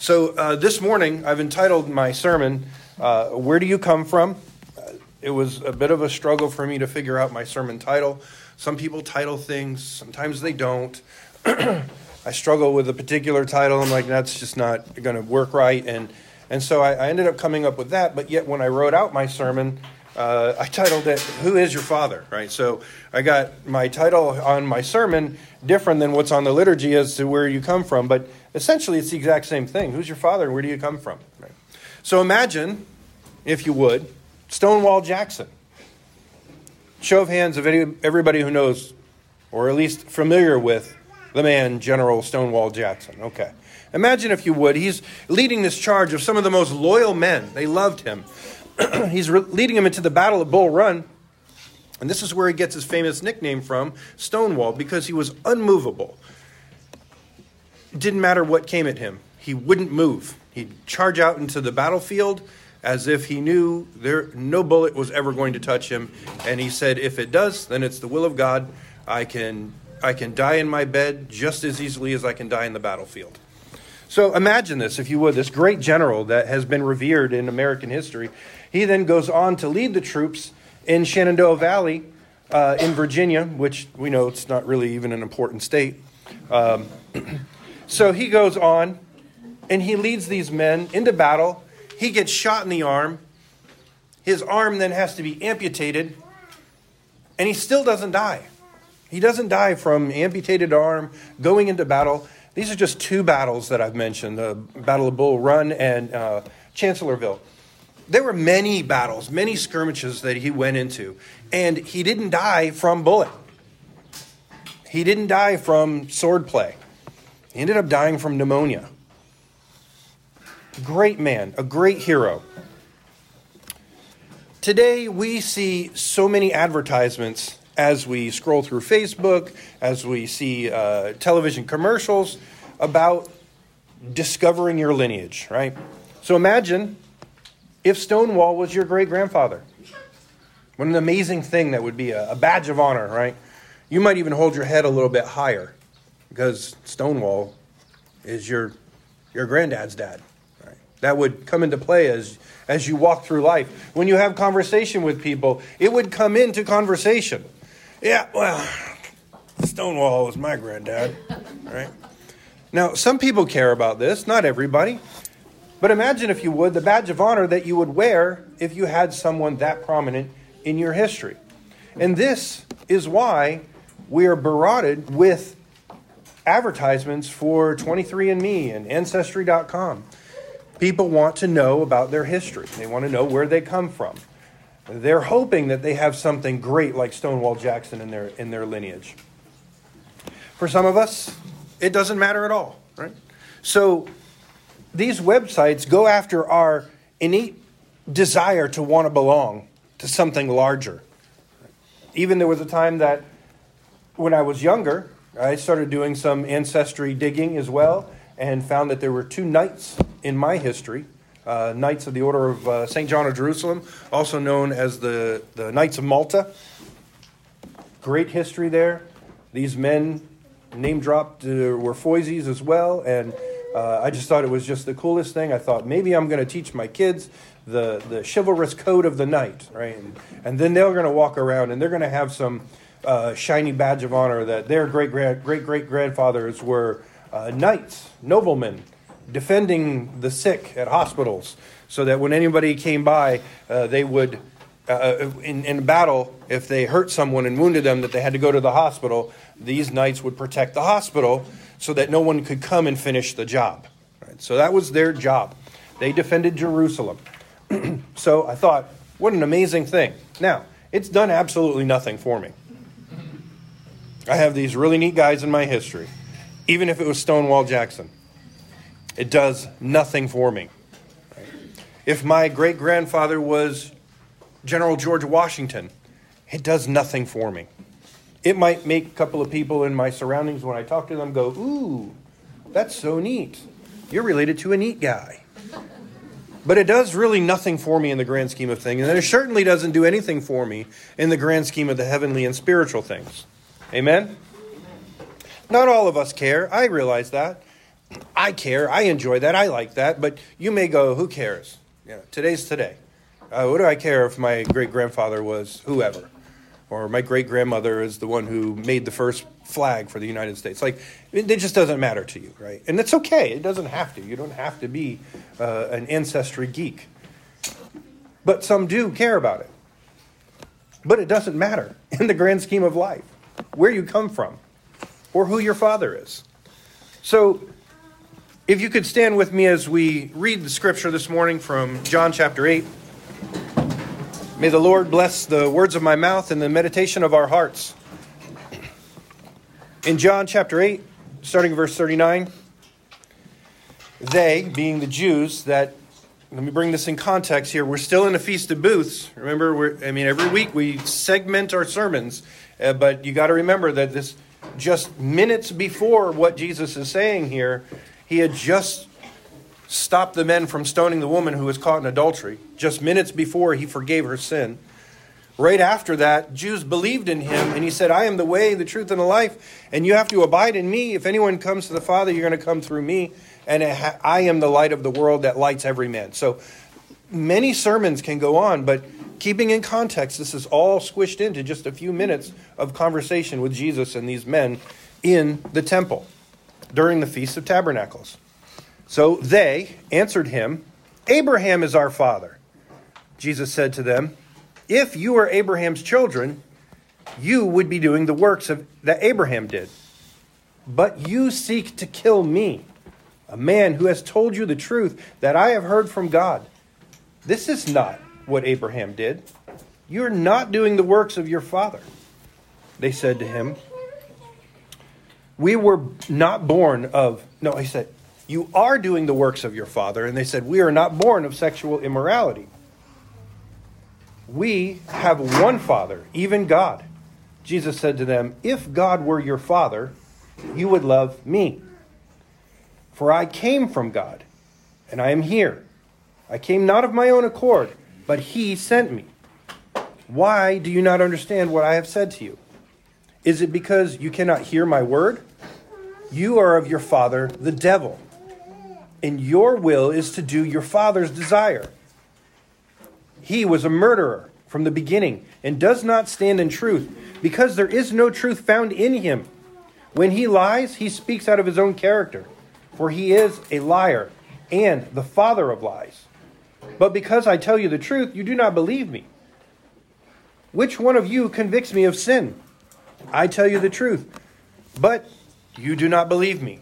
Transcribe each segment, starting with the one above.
So, uh, this morning I've entitled my sermon, uh, Where Do You Come From? It was a bit of a struggle for me to figure out my sermon title. Some people title things, sometimes they don't. I struggle with a particular title. I'm like, that's just not going to work right. And, and so I, I, ended up coming up with that. But yet, when I wrote out my sermon, uh, I titled it, Who is Your Father? Right? So I got my title on my sermon different than what's on the liturgy as to where you come from. But essentially it's the exact same thing. Who's your father and where do you come from? Right? So imagine, if you would, Stonewall Jackson. Show of hands of any, everybody who knows, or at least familiar with, the man, General Stonewall Jackson. Okay. Imagine, if you would, he's leading this charge of some of the most loyal men. They loved him. he's re- leading them into the Battle of Bull Run. And this is where he gets his famous nickname from, Stonewall, because he was unmovable. It didn't matter what came at him, he wouldn't move. He'd charge out into the battlefield as if he knew there no bullet was ever going to touch him. And he said if it does then it's the will of god. I can i can die in my bed just as easily as i can die in the battlefield. So imagine this if you would this great general that has been revered in american history. He then goes on to lead the troops in shenandoah valley uh, in virginia which we know it's not really even an important state. Um, So he goes on and he leads these men into battle. He gets shot in the arm. His arm then has to be amputated, and he still doesn't die. He doesn't die from amputated arm going into battle. These are just two battles that I've mentioned the Battle of Bull Run and uh, Chancellorsville. There were many battles, many skirmishes that he went into, and he didn't die from bullet. He didn't die from swordplay. He ended up dying from pneumonia. Great man, a great hero. Today, we see so many advertisements as we scroll through Facebook, as we see uh, television commercials about discovering your lineage, right? So imagine if Stonewall was your great grandfather. What an amazing thing that would be a, a badge of honor, right? You might even hold your head a little bit higher because Stonewall is your your granddad's dad. Right? That would come into play as as you walk through life. When you have conversation with people, it would come into conversation. Yeah, well, Stonewall was my granddad, right? Now, some people care about this, not everybody. But imagine, if you would, the badge of honor that you would wear if you had someone that prominent in your history. And this is why we are barotted with advertisements for 23andMe and Ancestry.com. People want to know about their history, they want to know where they come from. They're hoping that they have something great like Stonewall Jackson in their, in their lineage. For some of us, it doesn't matter at all, right? So these websites go after our innate desire to want to belong to something larger. Even there was a time that when I was younger, I started doing some ancestry digging as well and found that there were two knights in my history. Uh, Knights of the Order of uh, St. John of Jerusalem, also known as the, the Knights of Malta. Great history there. These men, name dropped, uh, were Foisys as well, and uh, I just thought it was just the coolest thing. I thought maybe I'm going to teach my kids the, the chivalrous code of the knight, right? And, and then they're going to walk around and they're going to have some uh, shiny badge of honor that their great great great grandfathers were uh, knights, noblemen, defending the sick at hospitals, so that when anybody came by, uh, they would. Uh, in, in battle, if they hurt someone and wounded them, that they had to go to the hospital, these knights would protect the hospital so that no one could come and finish the job. Right? So that was their job. They defended Jerusalem. so I thought, what an amazing thing. Now, it's done absolutely nothing for me. I have these really neat guys in my history, even if it was Stonewall Jackson. It does nothing for me. If my great grandfather was General George Washington, it does nothing for me. It might make a couple of people in my surroundings, when I talk to them, go, Ooh, that's so neat. You're related to a neat guy. But it does really nothing for me in the grand scheme of things. And it certainly doesn't do anything for me in the grand scheme of the heavenly and spiritual things. Amen? Not all of us care. I realize that. I care. I enjoy that. I like that. But you may go, who cares? You know, today's today. Uh, what do I care if my great grandfather was whoever? Or my great grandmother is the one who made the first flag for the United States. Like, it, it just doesn't matter to you, right? And it's okay. It doesn't have to. You don't have to be uh, an ancestry geek. But some do care about it. But it doesn't matter in the grand scheme of life where you come from or who your father is. So, if you could stand with me as we read the scripture this morning from John chapter 8. May the Lord bless the words of my mouth and the meditation of our hearts. In John chapter 8, starting verse 39, they, being the Jews, that, let me bring this in context here, we're still in the Feast of Booths. Remember, I mean, every week we segment our sermons, uh, but you got to remember that this just minutes before what Jesus is saying here, he had just stopped the men from stoning the woman who was caught in adultery. Just minutes before he forgave her sin. Right after that, Jews believed in him, and he said, I am the way, the truth, and the life, and you have to abide in me. If anyone comes to the Father, you're going to come through me, and I am the light of the world that lights every man. So many sermons can go on, but keeping in context, this is all squished into just a few minutes of conversation with Jesus and these men in the temple during the Feast of Tabernacles. So they answered him, Abraham is our father. Jesus said to them, If you were Abraham's children, you would be doing the works of, that Abraham did. But you seek to kill me, a man who has told you the truth that I have heard from God. This is not what Abraham did. You are not doing the works of your father. They said to him, we were not born of, no, he said, you are doing the works of your father. And they said, we are not born of sexual immorality. We have one father, even God. Jesus said to them, If God were your father, you would love me. For I came from God, and I am here. I came not of my own accord, but he sent me. Why do you not understand what I have said to you? Is it because you cannot hear my word? You are of your father, the devil, and your will is to do your father's desire. He was a murderer from the beginning and does not stand in truth, because there is no truth found in him. When he lies, he speaks out of his own character, for he is a liar and the father of lies. But because I tell you the truth, you do not believe me. Which one of you convicts me of sin? I tell you the truth. But you do not believe me.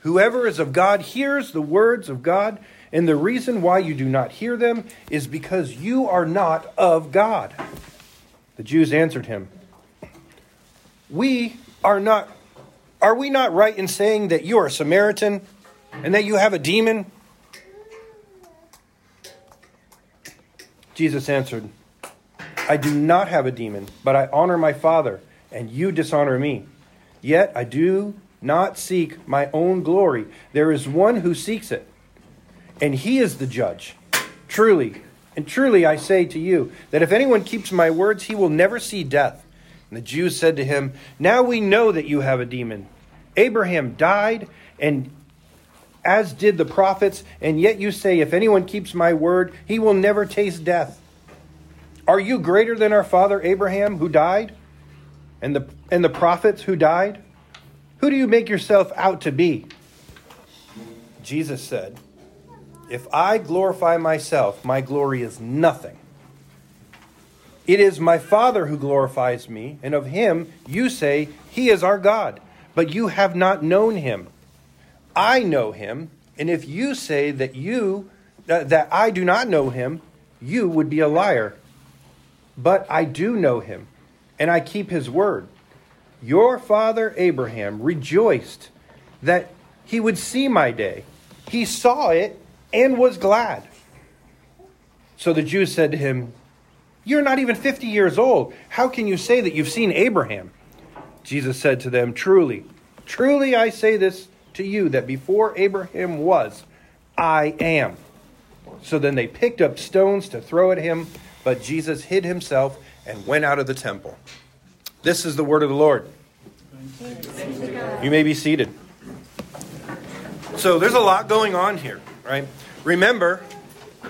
Whoever is of God hears the words of God, and the reason why you do not hear them is because you are not of God. The Jews answered him, We are not are we not right in saying that you are a Samaritan and that you have a demon? Jesus answered, I do not have a demon, but I honor my Father, and you dishonor me. Yet I do not seek my own glory. There is one who seeks it, and he is the judge. Truly, and truly I say to you, that if anyone keeps my words, he will never see death. And the Jews said to him, Now we know that you have a demon. Abraham died, and as did the prophets, and yet you say, If anyone keeps my word, he will never taste death. Are you greater than our father Abraham, who died, and the, and the prophets who died? Who do you make yourself out to be? Jesus said, If I glorify myself, my glory is nothing. It is my Father who glorifies me, and of him you say, He is our God, but you have not known him. I know him, and if you say that you that I do not know him, you would be a liar. But I do know him, and I keep his word. Your father Abraham rejoiced that he would see my day. He saw it and was glad. So the Jews said to him, You're not even 50 years old. How can you say that you've seen Abraham? Jesus said to them, Truly, truly I say this to you, that before Abraham was, I am. So then they picked up stones to throw at him, but Jesus hid himself and went out of the temple. This is the word of the Lord. You may be seated. So there's a lot going on here, right? Remember,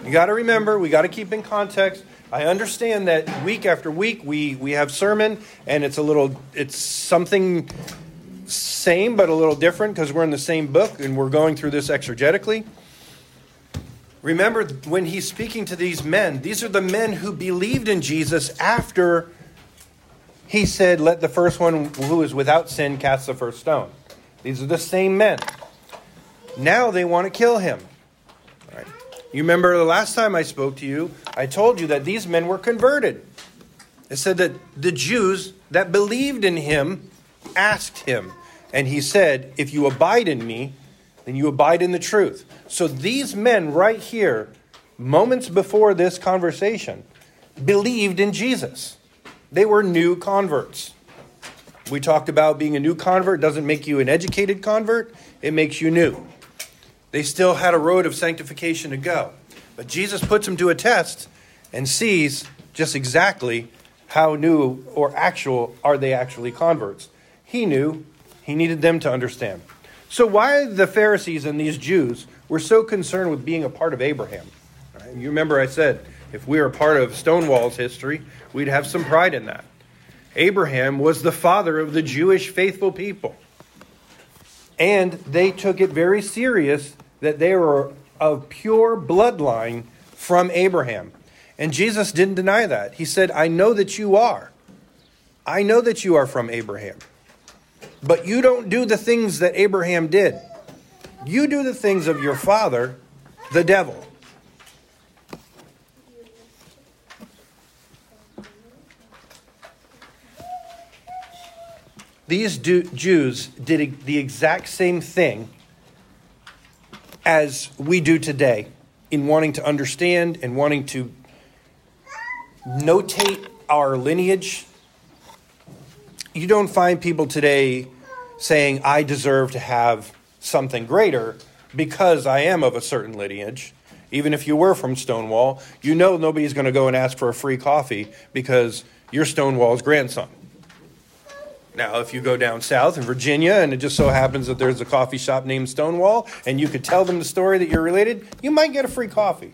you got to remember, we got to keep in context. I understand that week after week we, we have sermon and it's a little, it's something same but a little different because we're in the same book and we're going through this exegetically. Remember when he's speaking to these men, these are the men who believed in Jesus after he said, Let the first one who is without sin cast the first stone. These are the same men. Now they want to kill him. You remember the last time I spoke to you, I told you that these men were converted. It said that the Jews that believed in him asked him, and he said, If you abide in me, then you abide in the truth. So these men right here, moments before this conversation, believed in Jesus. They were new converts. We talked about being a new convert doesn't make you an educated convert, it makes you new. They still had a road of sanctification to go. But Jesus puts them to a test and sees just exactly how new or actual are they actually converts. He knew, he needed them to understand. So, why the Pharisees and these Jews were so concerned with being a part of Abraham? Right? You remember I said if we were part of Stonewall's history, we'd have some pride in that. Abraham was the father of the Jewish faithful people. And they took it very serious that they were of pure bloodline from Abraham. And Jesus didn't deny that. He said, I know that you are. I know that you are from Abraham. But you don't do the things that Abraham did. You do the things of your father, the devil. These Jews did the exact same thing as we do today in wanting to understand and wanting to notate our lineage. You don't find people today saying, I deserve to have something greater because I am of a certain lineage. Even if you were from Stonewall, you know nobody's going to go and ask for a free coffee because you're Stonewall's grandson. Now, if you go down south in Virginia and it just so happens that there's a coffee shop named Stonewall and you could tell them the story that you're related, you might get a free coffee.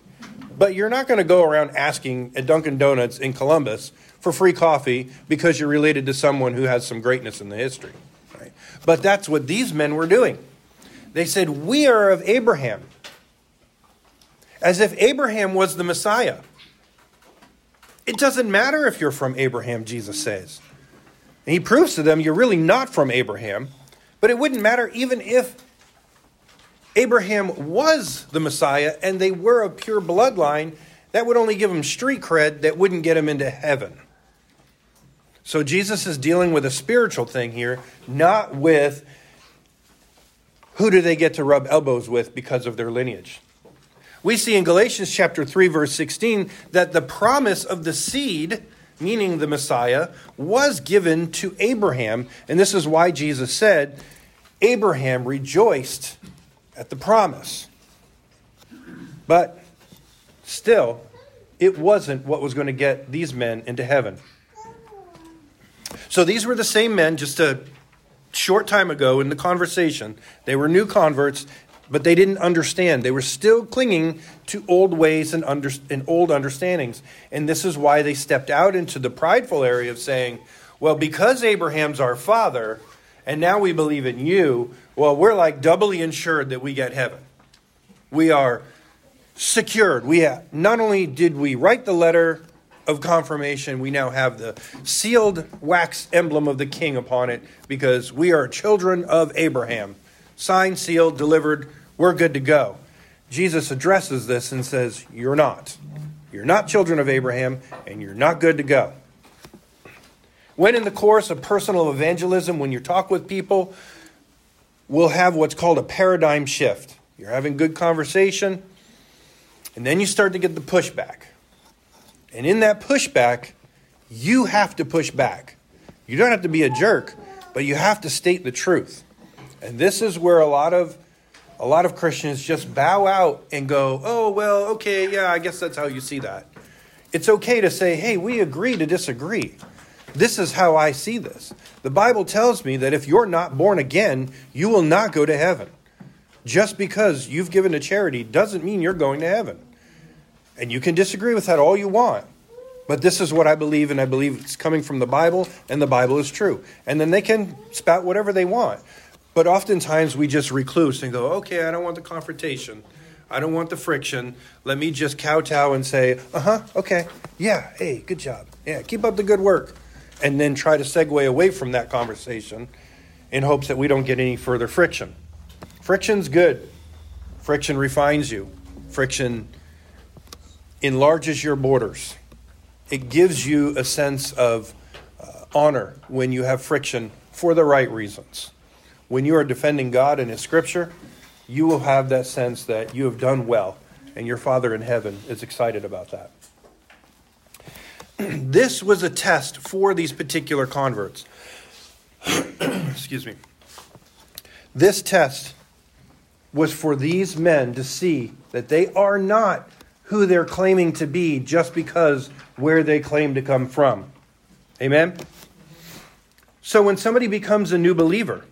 But you're not going to go around asking at Dunkin' Donuts in Columbus for free coffee because you're related to someone who has some greatness in the history. But that's what these men were doing. They said, We are of Abraham. As if Abraham was the Messiah. It doesn't matter if you're from Abraham, Jesus says. And he proves to them you're really not from Abraham. But it wouldn't matter even if Abraham was the Messiah and they were a pure bloodline, that would only give him street cred that wouldn't get him into heaven. So Jesus is dealing with a spiritual thing here, not with who do they get to rub elbows with because of their lineage. We see in Galatians chapter 3 verse 16 that the promise of the seed meaning the Messiah, was given to Abraham. And this is why Jesus said, Abraham rejoiced at the promise. But still, it wasn't what was going to get these men into heaven. So these were the same men just a short time ago in the conversation. They were new converts but they didn't understand. They were still clinging to old ways and, under, and old understandings. And this is why they stepped out into the prideful area of saying, well, because Abraham's our father, and now we believe in you, well, we're like doubly insured that we get heaven. We are secured. We have, not only did we write the letter of confirmation, we now have the sealed wax emblem of the king upon it because we are children of Abraham. Signed, sealed, delivered we're good to go. Jesus addresses this and says, You're not. You're not children of Abraham, and you're not good to go. When in the course of personal evangelism, when you talk with people, we'll have what's called a paradigm shift. You're having good conversation, and then you start to get the pushback. And in that pushback, you have to push back. You don't have to be a jerk, but you have to state the truth. And this is where a lot of a lot of Christians just bow out and go, oh, well, okay, yeah, I guess that's how you see that. It's okay to say, hey, we agree to disagree. This is how I see this. The Bible tells me that if you're not born again, you will not go to heaven. Just because you've given to charity doesn't mean you're going to heaven. And you can disagree with that all you want. But this is what I believe, and I believe it's coming from the Bible, and the Bible is true. And then they can spout whatever they want. But oftentimes we just recluse and go, okay, I don't want the confrontation. I don't want the friction. Let me just kowtow and say, uh huh, okay, yeah, hey, good job. Yeah, keep up the good work. And then try to segue away from that conversation in hopes that we don't get any further friction. Friction's good. Friction refines you. Friction enlarges your borders. It gives you a sense of uh, honor when you have friction for the right reasons. When you are defending God and His Scripture, you will have that sense that you have done well, and your Father in heaven is excited about that. this was a test for these particular converts. Excuse me. This test was for these men to see that they are not who they're claiming to be just because where they claim to come from. Amen? So when somebody becomes a new believer,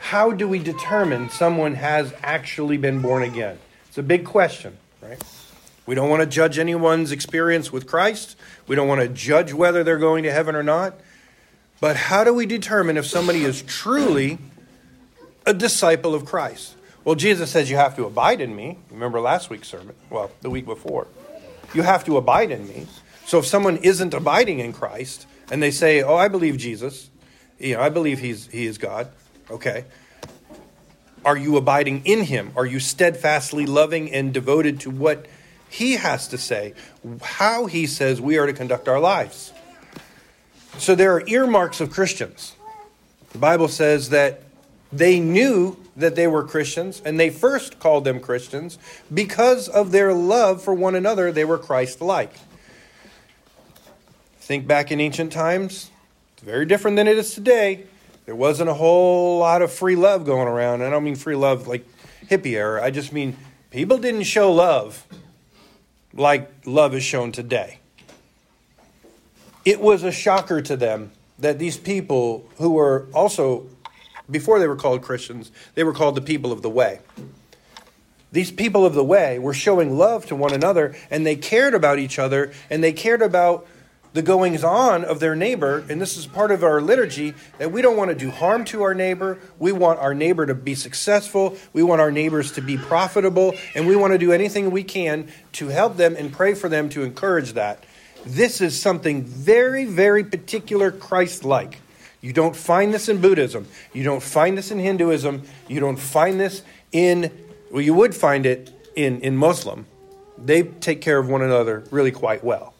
how do we determine someone has actually been born again? It's a big question, right? We don't want to judge anyone's experience with Christ. We don't want to judge whether they're going to heaven or not. But how do we determine if somebody is truly a disciple of Christ? Well, Jesus says you have to abide in me. Remember last week's sermon? Well, the week before. You have to abide in me. So if someone isn't abiding in Christ and they say, "Oh, I believe Jesus," you know, I believe he's he is God. Okay. Are you abiding in him? Are you steadfastly loving and devoted to what he has to say? How he says we are to conduct our lives? So there are earmarks of Christians. The Bible says that they knew that they were Christians, and they first called them Christians because of their love for one another. They were Christ like. Think back in ancient times, it's very different than it is today. There wasn't a whole lot of free love going around. I don't mean free love like hippie era, I just mean people didn't show love like love is shown today. It was a shocker to them that these people who were also before they were called Christians, they were called the people of the way. These people of the way were showing love to one another, and they cared about each other, and they cared about the goings on of their neighbor. And this is part of our liturgy that we don't want to do harm to our neighbor. We want our neighbor to be successful. We want our neighbors to be profitable. And we want to do anything we can to help them and pray for them to encourage that. This is something very, very particular Christ like. You don't find this in Buddhism. You don't find this in Hinduism. You don't find this in, well, you would find it in, in Muslim. They take care of one another really quite well.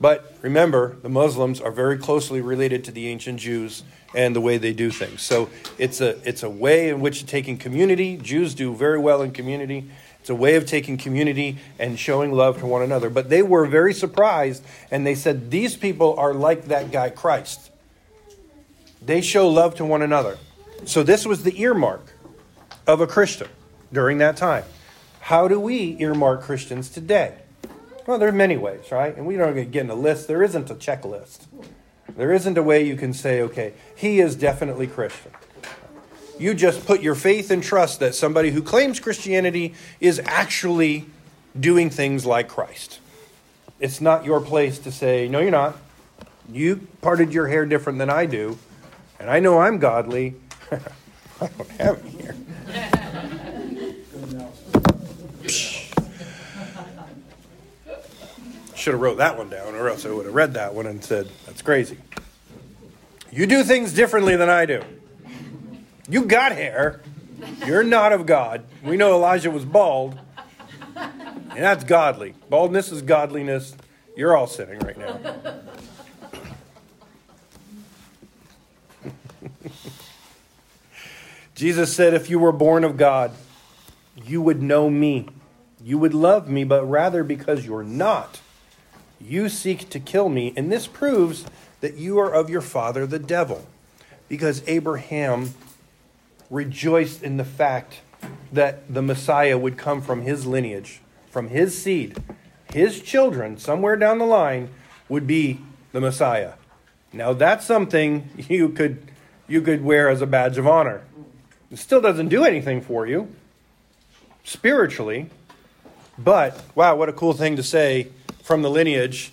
But remember, the Muslims are very closely related to the ancient Jews and the way they do things. So it's a, it's a way in which taking community, Jews do very well in community. It's a way of taking community and showing love to one another. But they were very surprised and they said, These people are like that guy Christ. They show love to one another. So this was the earmark of a Christian during that time. How do we earmark Christians today? Well, there are many ways, right? And we don't get in a list. There isn't a checklist. There isn't a way you can say, okay, he is definitely Christian. You just put your faith and trust that somebody who claims Christianity is actually doing things like Christ. It's not your place to say, no, you're not. You parted your hair different than I do and I know I'm godly. I don't have it here. Should have wrote that one down, or else I would have read that one and said, "That's crazy." You do things differently than I do. You got hair. You're not of God. We know Elijah was bald, and that's godly. Baldness is godliness. You're all sitting right now. Jesus said, If you were born of God, you would know me. You would love me, but rather because you're not, you seek to kill me. And this proves that you are of your father, the devil. Because Abraham rejoiced in the fact that the Messiah would come from his lineage, from his seed. His children, somewhere down the line, would be the Messiah. Now, that's something you could, you could wear as a badge of honor It still doesn't do anything for you spiritually, but wow, what a cool thing to say from the lineage.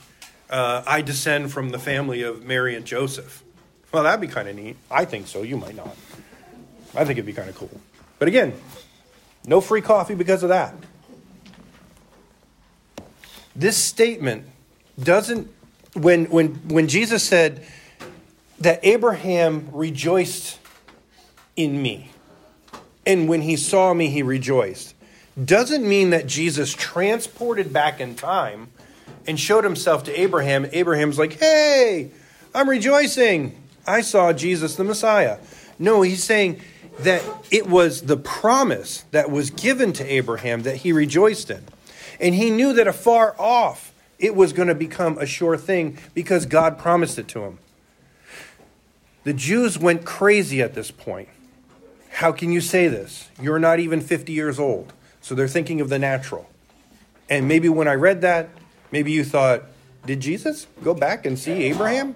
Uh, I descend from the family of Mary and Joseph. Well, that'd be kind of neat. I think so. You might not. I think it'd be kind of cool. But again, no free coffee because of that. This statement doesn't, when, when, when Jesus said that Abraham rejoiced in me, and when he saw me, he rejoiced, doesn't mean that Jesus transported back in time and showed himself to Abraham. Abraham's like, hey, I'm rejoicing. I saw Jesus the Messiah. No, he's saying that it was the promise that was given to Abraham that he rejoiced in. And he knew that afar off it was going to become a sure thing because God promised it to him. The Jews went crazy at this point. How can you say this? You're not even 50 years old. So they're thinking of the natural. And maybe when I read that, maybe you thought, did Jesus go back and see Abraham?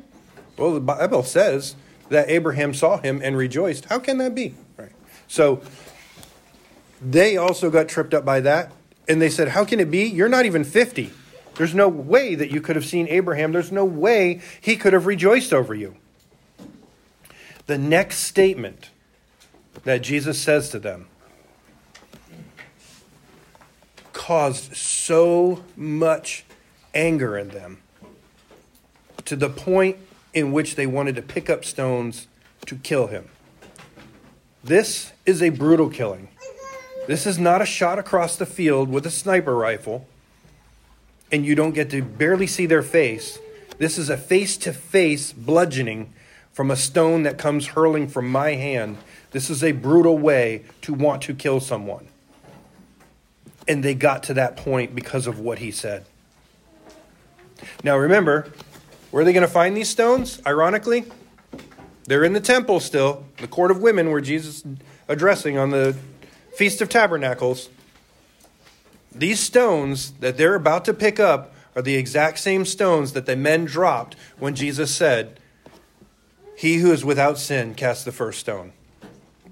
Well, the Bible says that Abraham saw him and rejoiced. How can that be? Right. So they also got tripped up by that. And they said, How can it be? You're not even 50. There's no way that you could have seen Abraham. There's no way he could have rejoiced over you. The next statement that Jesus says to them caused so much anger in them to the point in which they wanted to pick up stones to kill him. This is a brutal killing. This is not a shot across the field with a sniper rifle and you don't get to barely see their face. This is a face to face bludgeoning from a stone that comes hurling from my hand. This is a brutal way to want to kill someone. And they got to that point because of what he said. Now remember, where are they going to find these stones? Ironically, they're in the temple still, the court of women where Jesus addressing on the Feast of Tabernacles. These stones that they're about to pick up are the exact same stones that the men dropped when Jesus said, He who is without sin cast the first stone.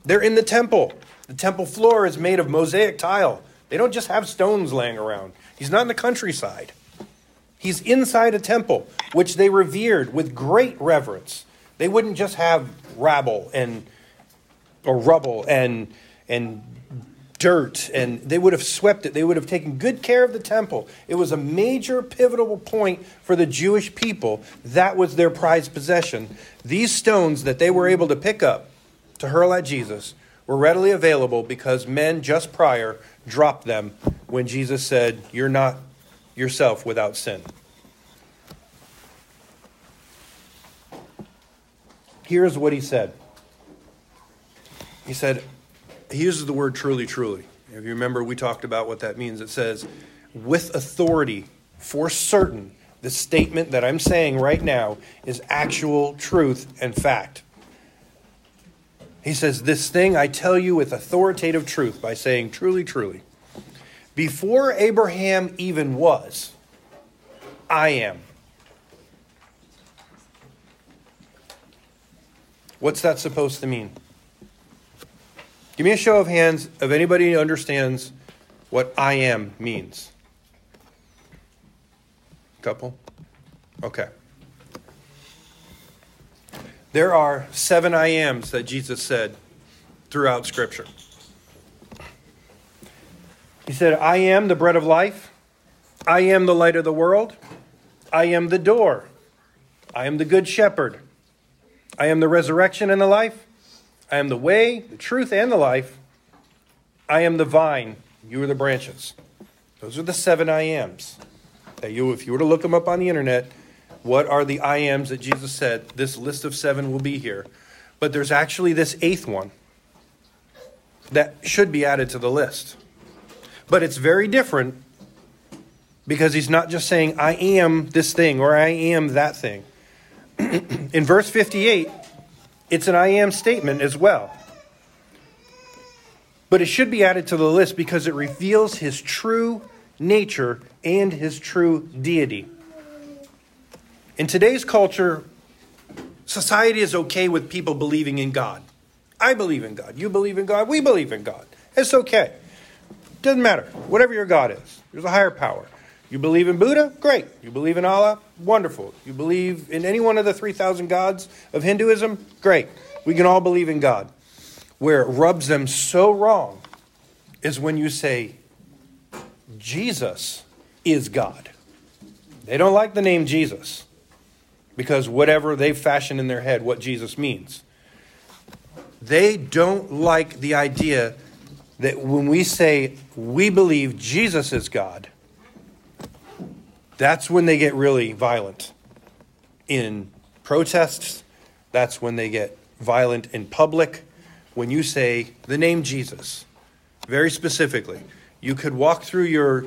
They're in the temple. The temple floor is made of mosaic tile. They don't just have stones laying around. He's not in the countryside. He's inside a temple, which they revered with great reverence. They wouldn't just have rabble and or rubble and and dirt and they would have swept it. They would have taken good care of the temple. It was a major pivotal point for the Jewish people. That was their prized possession. These stones that they were able to pick up to hurl at Jesus were readily available because men just prior dropped them when Jesus said, "You're not yourself without sin. Here's what he said. He said, he uses the word truly, truly. If you remember, we talked about what that means. It says, with authority, for certain, the statement that I'm saying right now is actual truth and fact. He says, This thing I tell you with authoritative truth by saying truly, truly. Before Abraham even was, I am. What's that supposed to mean? Give me a show of hands of anybody who understands what I am means. Couple? Okay. There are seven I ams that Jesus said throughout Scripture. He said, I am the bread of life. I am the light of the world. I am the door. I am the good shepherd. I am the resurrection and the life. I am the way, the truth, and the life. I am the vine. You are the branches. Those are the seven I ams. That you, if you were to look them up on the internet, what are the I ams that Jesus said? This list of seven will be here. But there's actually this eighth one that should be added to the list. But it's very different because he's not just saying, I am this thing or I am that thing. In verse 58, it's an I am statement as well. But it should be added to the list because it reveals his true nature and his true deity. In today's culture, society is okay with people believing in God. I believe in God. You believe in God. We believe in God. It's okay. Doesn't matter. Whatever your God is, there's a higher power. You believe in Buddha? Great. You believe in Allah? Wonderful. You believe in any one of the 3,000 gods of Hinduism? Great. We can all believe in God. Where it rubs them so wrong is when you say, Jesus is God. They don't like the name Jesus because whatever they've fashioned in their head what Jesus means. They don't like the idea that when we say we believe Jesus is God, that's when they get really violent in protests. That's when they get violent in public. When you say the name Jesus, very specifically, you could walk through your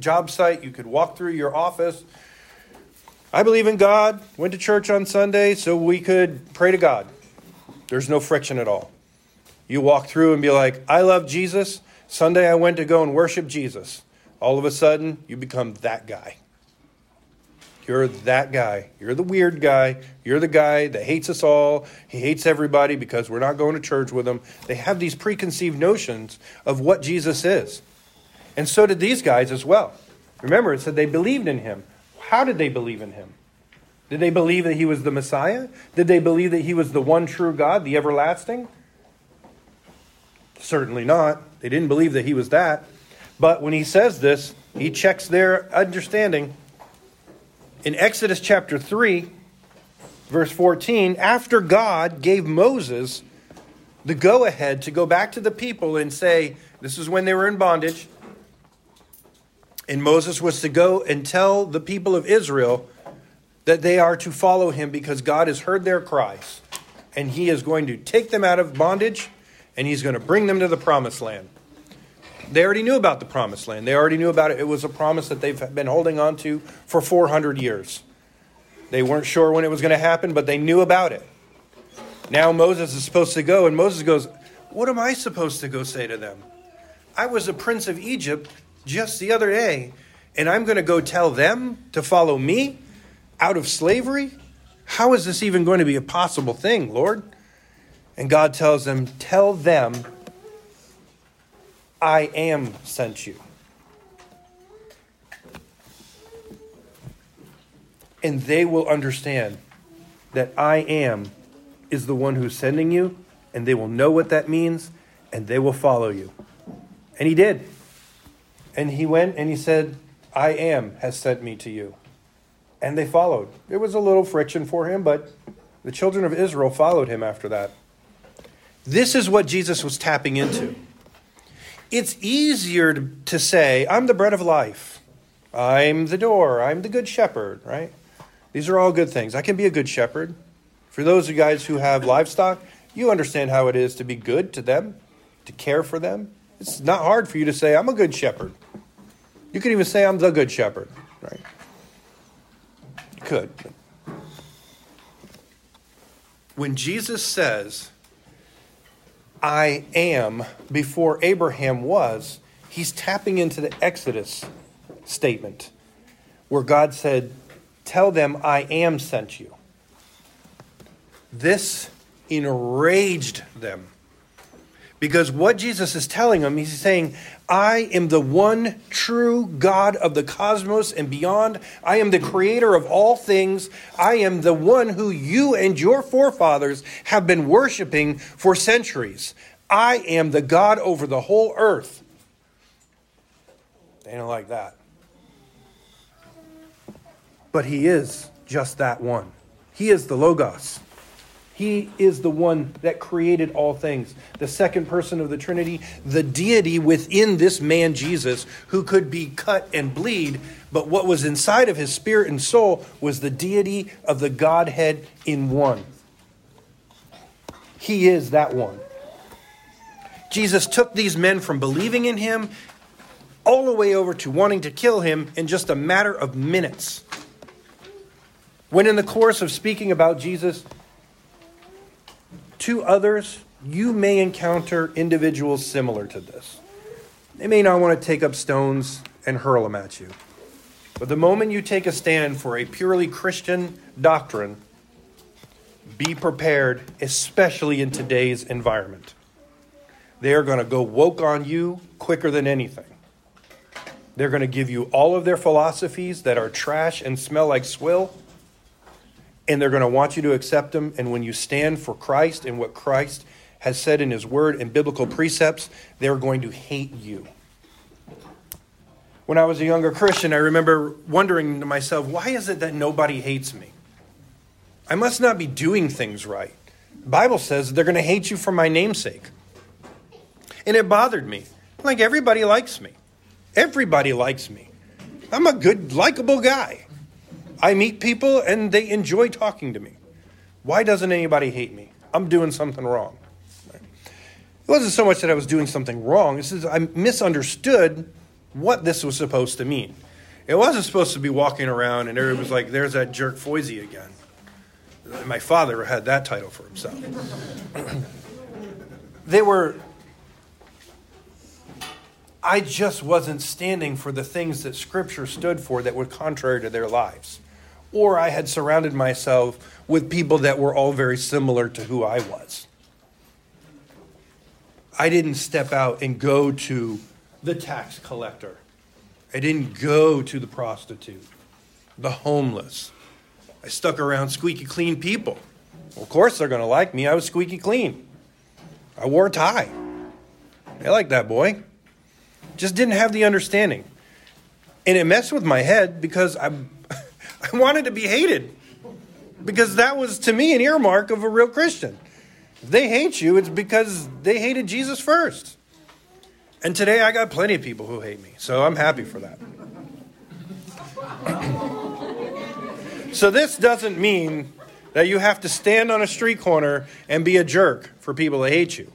job site, you could walk through your office. I believe in God, went to church on Sunday so we could pray to God. There's no friction at all. You walk through and be like, I love Jesus. Sunday I went to go and worship Jesus. All of a sudden, you become that guy. You're that guy. You're the weird guy. You're the guy that hates us all. He hates everybody because we're not going to church with him. They have these preconceived notions of what Jesus is. And so did these guys as well. Remember, it said they believed in him. How did they believe in him? Did they believe that he was the Messiah? Did they believe that he was the one true God, the everlasting? Certainly not. They didn't believe that he was that. But when he says this, he checks their understanding. In Exodus chapter 3, verse 14, after God gave Moses the go ahead to go back to the people and say, This is when they were in bondage. And Moses was to go and tell the people of Israel that they are to follow him because God has heard their cries. And he is going to take them out of bondage and he's going to bring them to the promised land. They already knew about the promised land. They already knew about it. It was a promise that they've been holding on to for 400 years. They weren't sure when it was going to happen, but they knew about it. Now Moses is supposed to go, and Moses goes, What am I supposed to go say to them? I was a prince of Egypt just the other day, and I'm going to go tell them to follow me out of slavery? How is this even going to be a possible thing, Lord? And God tells them, Tell them, I am sent you. And they will understand that I am is the one who's sending you, and they will know what that means, and they will follow you. And he did. And he went and he said, I am has sent me to you. And they followed. It was a little friction for him, but the children of Israel followed him after that. This is what Jesus was tapping into. It's easier to, say, I'm the bread of life. I'm the door. I'm the good shepherd, right? These are all good things. I can be a good shepherd. For those of you guys who have livestock, you understand how it is to be good to them, to care for them. It's not hard for you to say, I'm a good shepherd. You could even say, I'm the good shepherd, right? You could. When Jesus says, I am before Abraham was, he's tapping into the Exodus statement where God said, Tell them I am sent you. This enraged them. Because what Jesus is telling them, he's saying, I am the one true God of the cosmos and beyond. I am the creator of all things. I am the one who you and your forefathers have been worshiping for centuries. I am the God over the whole earth. They don't like that. But he is just that one. He is the Logos. He is the one that created all things, the second person of the Trinity, the deity within this man Jesus, who could be cut and bleed, but what was inside of his spirit and soul was the deity of the Godhead in one. He is that one. Jesus took these men from believing in him all the way over to wanting to kill him in just a matter of minutes. When, in the course of speaking about Jesus, to others, you may encounter individuals similar to this. They may not want to take up stones and hurl them at you. But the moment you take a stand for a purely Christian doctrine, be prepared, especially in today's environment. They are going to go woke on you quicker than anything. They're going to give you all of their philosophies that are trash and smell like swill, and they're going to want you to accept them. And when you stand for Christ and what Christ has said in His Word and biblical precepts, they're going to hate you. When I was a younger Christian, I remember wondering to myself, why is it that nobody hates me? I must not be doing things right. The Bible says they're going to hate you for my namesake. And it bothered me. Like everybody likes me. Everybody likes me. I'm a good, likable guy. I meet people and they enjoy talking to me. Why doesn't anybody hate me? I'm doing something wrong. It wasn't so much that I was doing something wrong, it's I misunderstood what this was supposed to mean. It wasn't supposed to be walking around and everybody was like, there's that jerk Foisy again. My father had that title for himself. they were. I just wasn't standing for the things that Scripture stood for that were contrary to their lives. Or I had surrounded myself with people that were all very similar to who I was. I didn't step out and go to the tax collector. I didn't go to the prostitute, the homeless, I stuck around squeaky clean people. Well, of course, they're going to like me. I was squeaky clean. I wore a tie. They like that boy. Just didn't have the understanding. And it messed with my head because I, I wanted to be hated. Because that was, to me, an earmark of a real Christian. If they hate you, it's because they hated Jesus first. And today I got plenty of people who hate me. So I'm happy for that. So this doesn't mean that you have to stand on a street corner and be a jerk for people to hate you.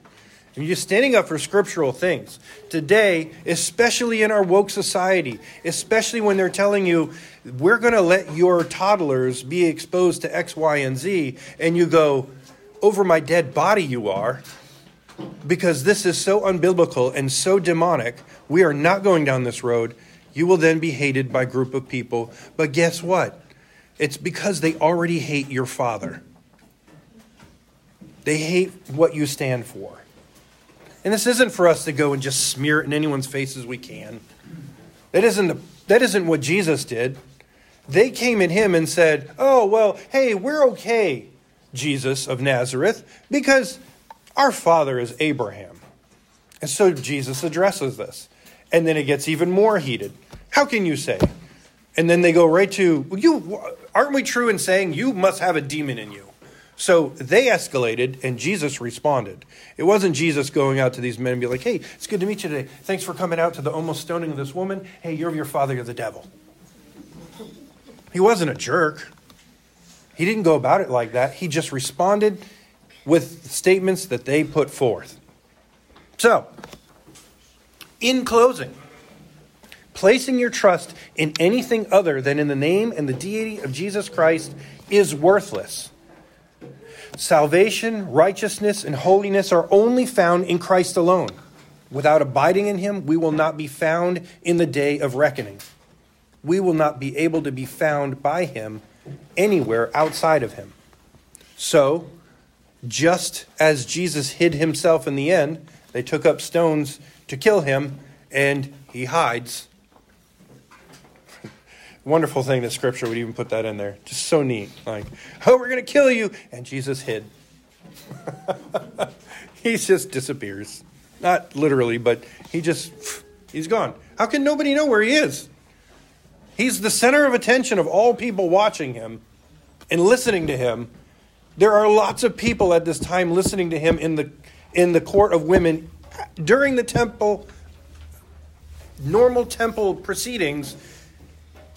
And you're standing up for scriptural things. Today, especially in our woke society, especially when they're telling you, we're going to let your toddlers be exposed to X, Y, and Z, and you go, over my dead body you are, because this is so unbiblical and so demonic, we are not going down this road. You will then be hated by a group of people. But guess what? It's because they already hate your father. They hate what you stand for. And this isn't for us to go and just smear it in anyone's face as we can. That isn't, the, that isn't what Jesus did. They came at him and said, Oh, well, hey, we're okay, Jesus of Nazareth, because our father is Abraham. And so Jesus addresses this. And then it gets even more heated. How can you say? And then they go right to, well, you aren't we true in saying you must have a demon in you? So they escalated, and Jesus responded. It wasn't Jesus going out to these men and be like, hey, it's good to meet you today. Thanks for coming out to the almost stoning of this woman. Hey, you're your father, you're the devil. He wasn't a jerk. He didn't go about it like that. He just responded with statements that they put forth. So, in closing, Placing your trust in anything other than in the name and the deity of Jesus Christ is worthless. Salvation, righteousness, and holiness are only found in Christ alone. Without abiding in him, we will not be found in the day of reckoning. We will not be able to be found by him anywhere outside of him. So, just as Jesus hid himself in the end, they took up stones to kill him, and he hides wonderful thing that scripture would even put that in there. Just so neat. Like, oh, we're going to kill you. And Jesus hid. he just disappears. Not literally, but he just, he's gone. How can nobody know where he is? He's the center of attention of all people watching him and listening to him. There are lots of people at this time listening to him in the, in the court of women during the temple, normal temple proceedings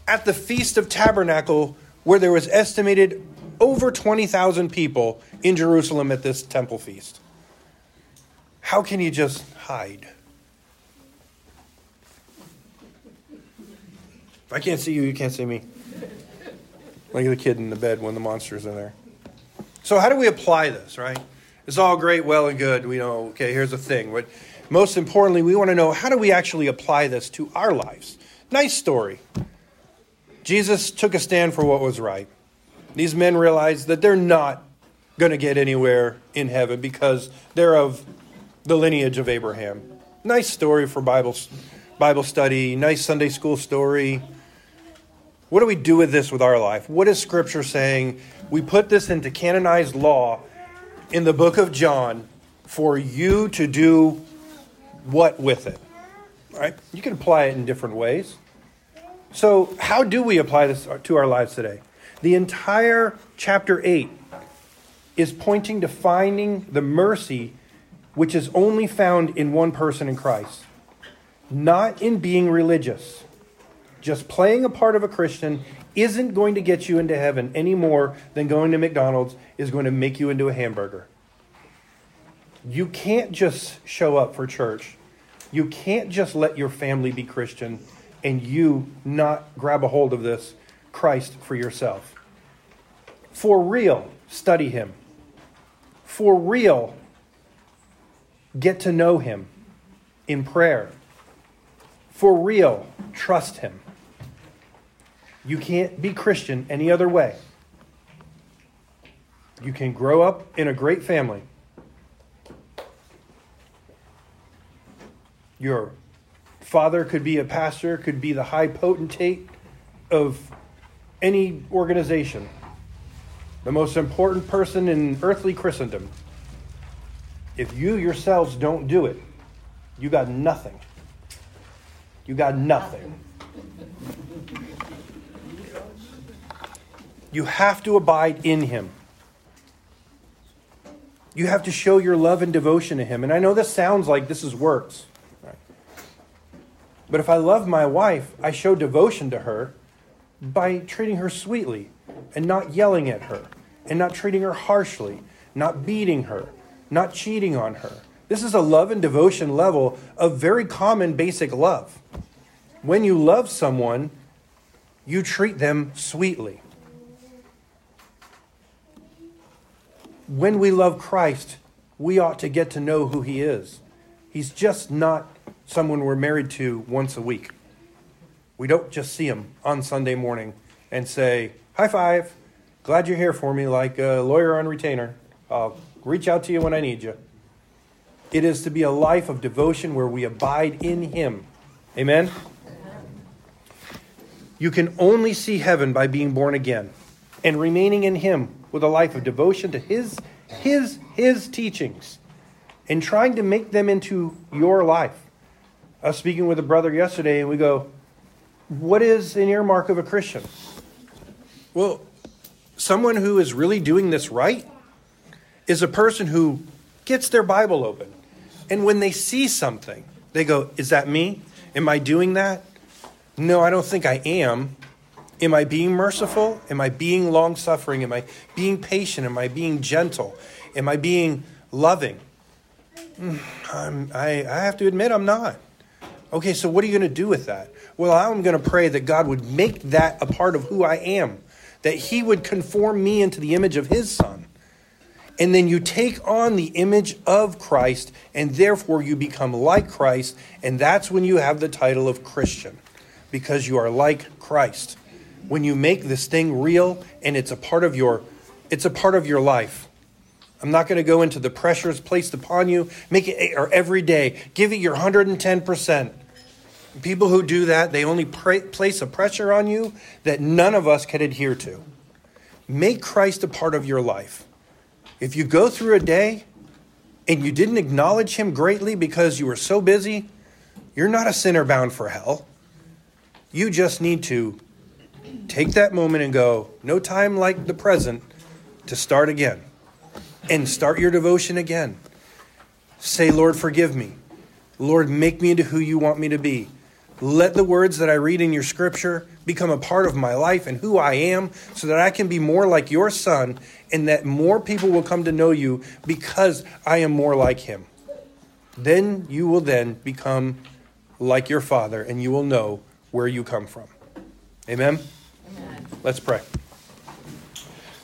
at the Feast of Tabernacle, where there was estimated over 20,000 people in Jerusalem at this temple feast. How can you just hide? If I can't see you, you can't see me. Like the kid in the bed when the monsters are there. So, how do we apply this, right? It's all great, well, and good. We know, okay, here's the thing. But most importantly, we want to know how do we actually apply this to our lives? Nice story. Jesus took a stand for what was right. These men realized that they're not going to get anywhere in heaven because they're of the lineage of Abraham. Nice story for Bible, Bible study, nice Sunday school story. What do we do with this with our life? What is Scripture saying? We put this into canonized law in the book of John for you to do what with it? Right? You can apply it in different ways. So, how do we apply this to our lives today? The entire chapter 8 is pointing to finding the mercy which is only found in one person in Christ, not in being religious. Just playing a part of a Christian isn't going to get you into heaven any more than going to McDonald's is going to make you into a hamburger. You can't just show up for church. You can't just let your family be Christian and you not grab a hold of this Christ for yourself. For real, study him. For real, get to know him in prayer. For real, trust him. You can't be Christian any other way. You can grow up in a great family. Your father could be a pastor, could be the high potentate of any organization, the most important person in earthly Christendom. If you yourselves don't do it, you got nothing. You got nothing. You have to abide in Him. You have to show your love and devotion to Him. And I know this sounds like this is works. But if I love my wife, I show devotion to her by treating her sweetly and not yelling at her and not treating her harshly, not beating her, not cheating on her. This is a love and devotion level of very common basic love. When you love someone, you treat them sweetly. when we love Christ, we ought to get to know who he is. He's just not someone we're married to once a week. We don't just see him on Sunday morning and say, High five, glad you're here for me, like a lawyer on retainer. I'll reach out to you when I need you. It is to be a life of devotion where we abide in him. Amen? You can only see heaven by being born again and remaining in him with a life of devotion to his his his teachings and trying to make them into your life. I was speaking with a brother yesterday and we go, What is an earmark of a Christian? Well, someone who is really doing this right is a person who gets their Bible open. And when they see something, they go, Is that me? Am I doing that? No, I don't think I am. Am I being merciful? Am I being long suffering? Am I being patient? Am I being gentle? Am I being loving? Hmm, I'm, I, I have to admit, I'm not. Okay, so what are you going to do with that? Well, I'm going to pray that God would make that a part of who I am, that He would conform me into the image of His Son. And then you take on the image of Christ, and therefore you become like Christ, and that's when you have the title of Christian, because you are like Christ when you make this thing real and it's a part of your it's a part of your life. I'm not going to go into the pressures placed upon you. Make it or every day. Give it your 110%. People who do that, they only place a pressure on you that none of us can adhere to. Make Christ a part of your life. If you go through a day and you didn't acknowledge him greatly because you were so busy, you're not a sinner bound for hell. You just need to take that moment and go, no time like the present to start again and start your devotion again. Say, Lord, forgive me. Lord, make me into who you want me to be. Let the words that I read in your scripture become a part of my life and who I am so that I can be more like your son and that more people will come to know you because I am more like him. Then you will then become like your father and you will know where you come from. Amen. Let's pray.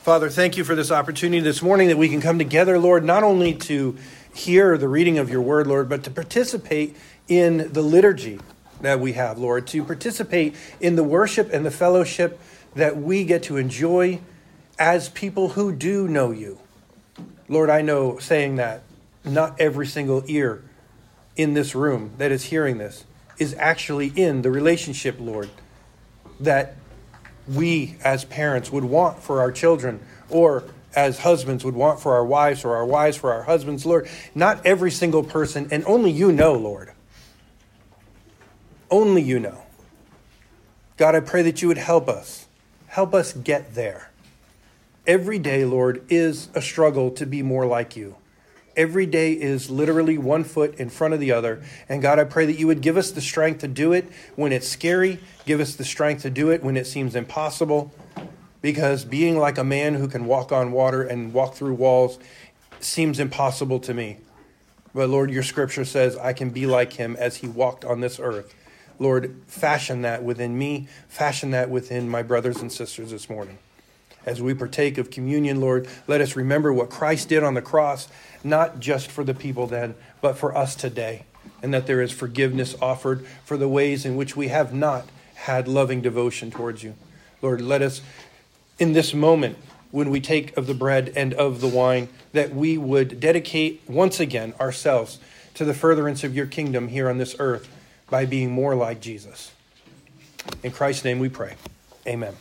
Father, thank you for this opportunity this morning that we can come together, Lord, not only to hear the reading of your word, Lord, but to participate in the liturgy that we have, Lord, to participate in the worship and the fellowship that we get to enjoy as people who do know you. Lord, I know saying that not every single ear in this room that is hearing this is actually in the relationship, Lord, that we as parents would want for our children or as husbands would want for our wives or our wives for our husbands, Lord. Not every single person, and only you know, Lord. Only you know. God, I pray that you would help us. Help us get there. Every day, Lord, is a struggle to be more like you. Every day is literally one foot in front of the other. And God, I pray that you would give us the strength to do it when it's scary, give us the strength to do it when it seems impossible. Because being like a man who can walk on water and walk through walls seems impossible to me. But Lord, your scripture says I can be like him as he walked on this earth. Lord, fashion that within me, fashion that within my brothers and sisters this morning. As we partake of communion, Lord, let us remember what Christ did on the cross, not just for the people then, but for us today. And that there is forgiveness offered for the ways in which we have not had loving devotion towards you. Lord, let us, in this moment, when we take of the bread and of the wine, that we would dedicate once again ourselves to the furtherance of your kingdom here on this earth by being more like Jesus. In Christ's name we pray. Amen.